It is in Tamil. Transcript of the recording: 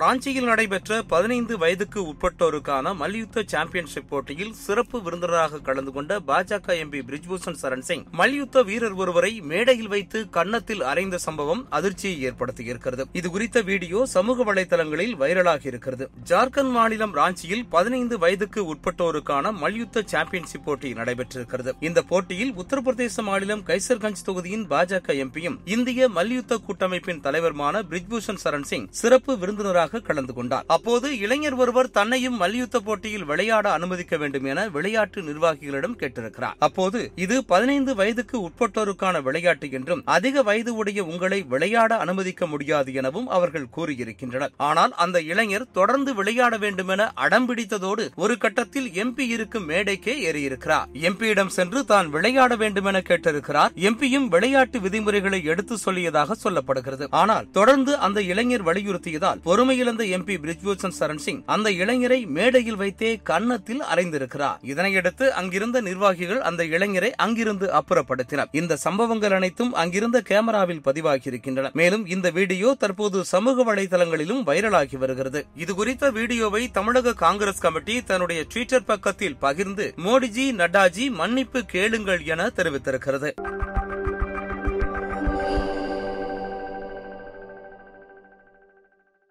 ராஞ்சியில் நடைபெற்ற பதினைந்து வயதுக்கு உட்பட்டோருக்கான மல்யுத்த சாம்பியன்ஷிப் போட்டியில் சிறப்பு விருந்தினராக கலந்து கொண்ட பாஜக எம்பி பிரிஜ்பூஷன் சரண் சிங் மல்யுத்த வீரர் ஒருவரை மேடையில் வைத்து கன்னத்தில் அரைந்த சம்பவம் அதிர்ச்சியை ஏற்படுத்தியிருக்கிறது. இது குறித்த வீடியோ சமூக வலைதளங்களில் வைரலாகி இருக்கிறது. ஜார்க்கண்ட் மாநிலம் ராஞ்சியில் பதினைந்து வயதுக்கு உட்பட்டோருக்கான மல்யுத்த சாம்பியன்ஷிப் போட்டி நடைபெற்றிருக்கிறது. இந்த போட்டியில் உத்தரப்பிரதேச மாநிலம் கைசர்கஞ்ச் தொகுதியின் பாஜக எம்பியும் இந்திய மல்யுத்த கூட்டமைப்பின் தலைவருமான பிரிஜ்பூஷன் சரண் சிங் சிறப்பு விருந்தினராக கலந்து கொண்டார். அப்போது இளைஞர் ஒருவர் தன்னையும் மல்யுத்த போட்டியில் விளையாட அனுமதிக்க வேண்டும் என விளையாட்டு நிர்வாகிகளிடம் கேட்டிருக்கிறார். அப்போது இது பதினைந்து வயதுக்கு உட்பட்டோருக்கான விளையாட்டு என்றும் அதிக வயது உடைய உங்களை விளையாட அனுமதிக்க முடியாது எனவும் அவர்கள் கூறியிருக்கின்றனர். ஆனால் அந்த இளைஞர் தொடர்ந்து விளையாட வேண்டும் என அடம்பிடித்ததோடு ஒரு கட்டத்தில் எம்பி இருக்கும் மேடைக்கே ஏறியிருக்கிறார். எம்பியிடம் சென்று தான் விளையாட வேண்டும் என கேட்டிருக்கிறார். எம்பியும் விளையாட்டு விதிமுறைகளை எடுத்து சொல்லியதாக சொல்லப்படுகிறது. ஆனால் தொடர்ந்து அந்த இளைஞர் வலியுறுத்தியதால் பொறுமை பொறுமையிழந்த எம்பி பிரிஜ்பூஷன் சரண் சிங் அந்த இளைஞரை மேடையில் வைத்தே கன்னத்தில் அறைந்திருக்கிறார். இதனையடுத்து அங்கிருந்த நிர்வாகிகள் அந்த இளைஞரை அங்கிருந்து அப்புறப்படுத்தினர். இந்த சம்பவங்கள் அனைத்தும் அங்கிருந்த கேமராவில் பதிவாகியிருக்கின்றன. மேலும் இந்த வீடியோ தற்போது சமூக வலைதளங்களிலும் வைரலாகி வருகிறது. இது குறித்த வீடியோவை தமிழக காங்கிரஸ் கமிட்டி தன்னுடைய ட்விட்டர் பக்கத்தில் பகிர்ந்து மோடிஜி நட்டாஜி மன்னிப்பு கேளுங்கள் என தெரிவித்திருக்கிறது.